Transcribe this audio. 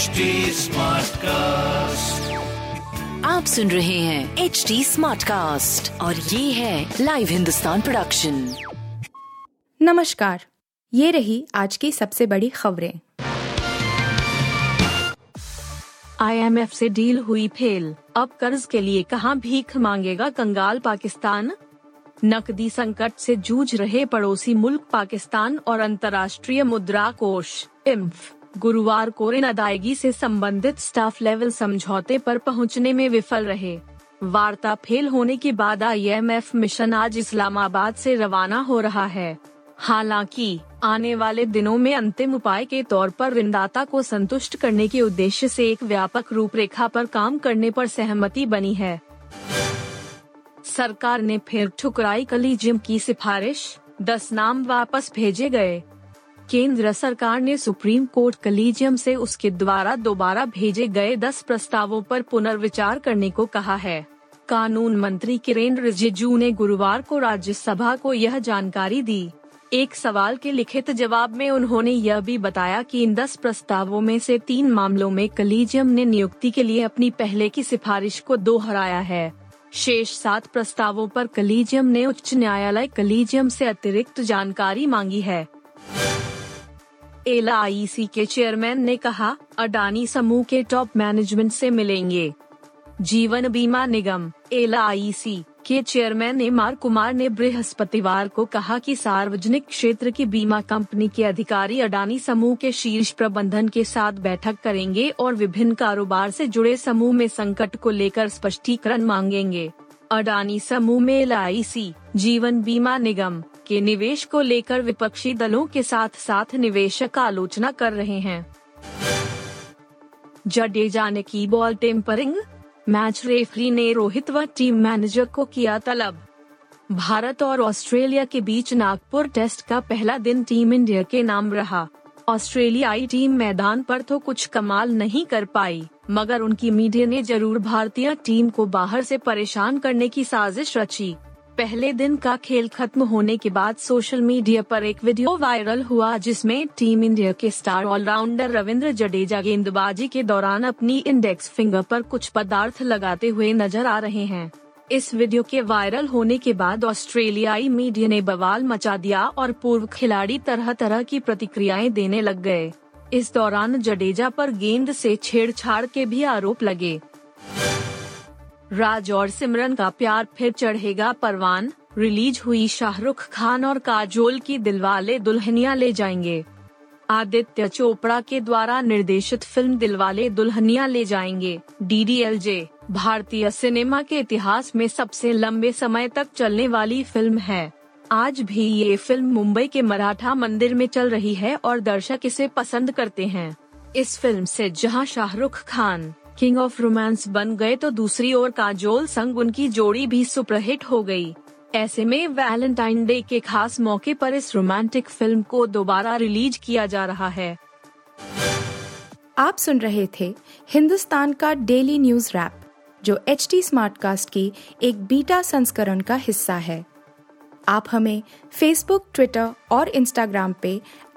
HD cast आप सुन रहे हैं एच डी स्मार्ट कास्ट और ये है लाइव हिंदुस्तान प्रोडक्शन नमस्कार ये रही आज की सबसे बड़ी खबरें। आईएमएफ से डील हुई फेल। अब कर्ज के लिए कहाँ भीख मांगेगा कंगाल पाकिस्तान? नकदी संकट से जूझ रहे पड़ोसी मुल्क पाकिस्तान और अंतर्राष्ट्रीय मुद्रा कोष इम्फ गुरुवार को ऋण अदायगी से संबंधित स्टाफ लेवल समझौते पर पहुँचने में विफल रहे। वार्ता फेल होने के बाद आईएमएफ मिशन आज इस्लामाबाद से रवाना हो रहा है। हालाँकि, आने वाले दिनों में अंतिम उपाय के तौर पर ऋणदाता को संतुष्ट करने के उद्देश्य से एक व्यापक रूपरेखा पर काम करने पर सहमति बनी है। सरकार ने फिर ठुकराई कलीजियम की सिफारिश, दस नाम वापस भेजे गए। केंद्र सरकार ने सुप्रीम कोर्ट कलीजियम से उसके द्वारा दोबारा भेजे गए दस प्रस्तावों पर पुनर्विचार करने को कहा है। कानून मंत्री किरेन रिजिजू ने गुरुवार को राज्यसभा को यह जानकारी दी। एक सवाल के लिखित जवाब में उन्होंने यह भी बताया कि इन दस प्रस्तावों में से तीन मामलों में कलीजियम ने नियुक्ति के लिए अपनी पहले की सिफारिश को दोहराया है। शेष सात प्रस्तावों पर कलीजियम ने उच्च न्यायालय कलीजियम से अतिरिक्त जानकारी मांगी है। एलआईसी के चेयरमैन ने कहा, अडानी समूह के टॉप मैनेजमेंट से मिलेंगे। जीवन बीमा निगम, एलआईसी के चेयरमैन एम आर कुमार ने बृहस्पतिवार को कहा कि सार्वजनिक क्षेत्र की बीमा कंपनी के अधिकारी अडानी समूह के शीर्ष प्रबंधन के साथ बैठक करेंगे और विभिन्न कारोबार से जुड़े समूह में संकट को लेकर स्पष्टीकरण मांगेंगे। अडानी समूह में LIC जीवन बीमा निगम के निवेश को लेकर विपक्षी दलों के साथ साथ निवेशक आलोचना कर रहे हैं। जडेजा ने की बॉल टेम्परिंग। मैच रेफरी ने रोहित व टीम मैनेजर को किया तलब। भारत और ऑस्ट्रेलिया के बीच नागपुर टेस्ट का पहला दिन टीम इंडिया के नाम रहा। ऑस्ट्रेलियाई टीम मैदान पर तो कुछ कमाल नहीं कर पाई, मगर उनकी मीडिया ने ज़रूर भारतीय टीम को बाहर से परेशान करने की साजिश रची। पहले दिन का खेल खत्म होने के बाद सोशल मीडिया पर एक वीडियो वायरल हुआ जिसमें टीम इंडिया के स्टार ऑलराउंडर रविंद्र जडेजा गेंदबाजी के दौरान अपनी इंडेक्स फिंगर पर कुछ पदार्थ लगाते हुए नज़र आ रहे हैं। इस वीडियो के वायरल होने के बाद ऑस्ट्रेलियाई मीडिया ने बवाल मचा दिया और पूर्व खिलाड़ी तरह तरह की प्रतिक्रियाएँ देने लग गए। इस दौरान जडेजा पर गेंद से छेड़छाड़ के भी आरोप लगे। राज और सिमरन का प्यार फिर चढ़ेगा परवान। रिलीज़ हुई शाहरुख खान और काजोल की दिलवाले दुल्हनिया ले जाएँगे। आदित्य चोपड़ा के द्वारा निर्देशित फ़िल्म दिलवाले दुल्हनिया ले जाएँगे। डीडीएलजे भारतीय सिनेमा के इतिहास में सबसे लंबे समय तक चलने वाली फ़िल्म है। आज भी ये फ़िल्म मुंबई के मराठा मंदिर में चल रही है और दर्शक इसे पसंद करते हैं। इस फ़िल्म से जहाँ Shahrukh Khan king of romance बन गए तो दूसरी ओर काजोल संग उनकी जोड़ी भी सुपरहिट हो गई। ऐसे में वैलेंटाइन डे के खास मौके पर इस रोमांटिक फ़िल्म को दोबारा रिलीज़ किया जा रहा है आप सुन रहे थे हिंदुस्तान का डेली न्यूज़ रैप जो एच टी स्मार्ट कास्ट की एक बीटा संस्करण का हिस्सा है आप हमें फेसबुक ट्विटर और इंस्टाग्राम पे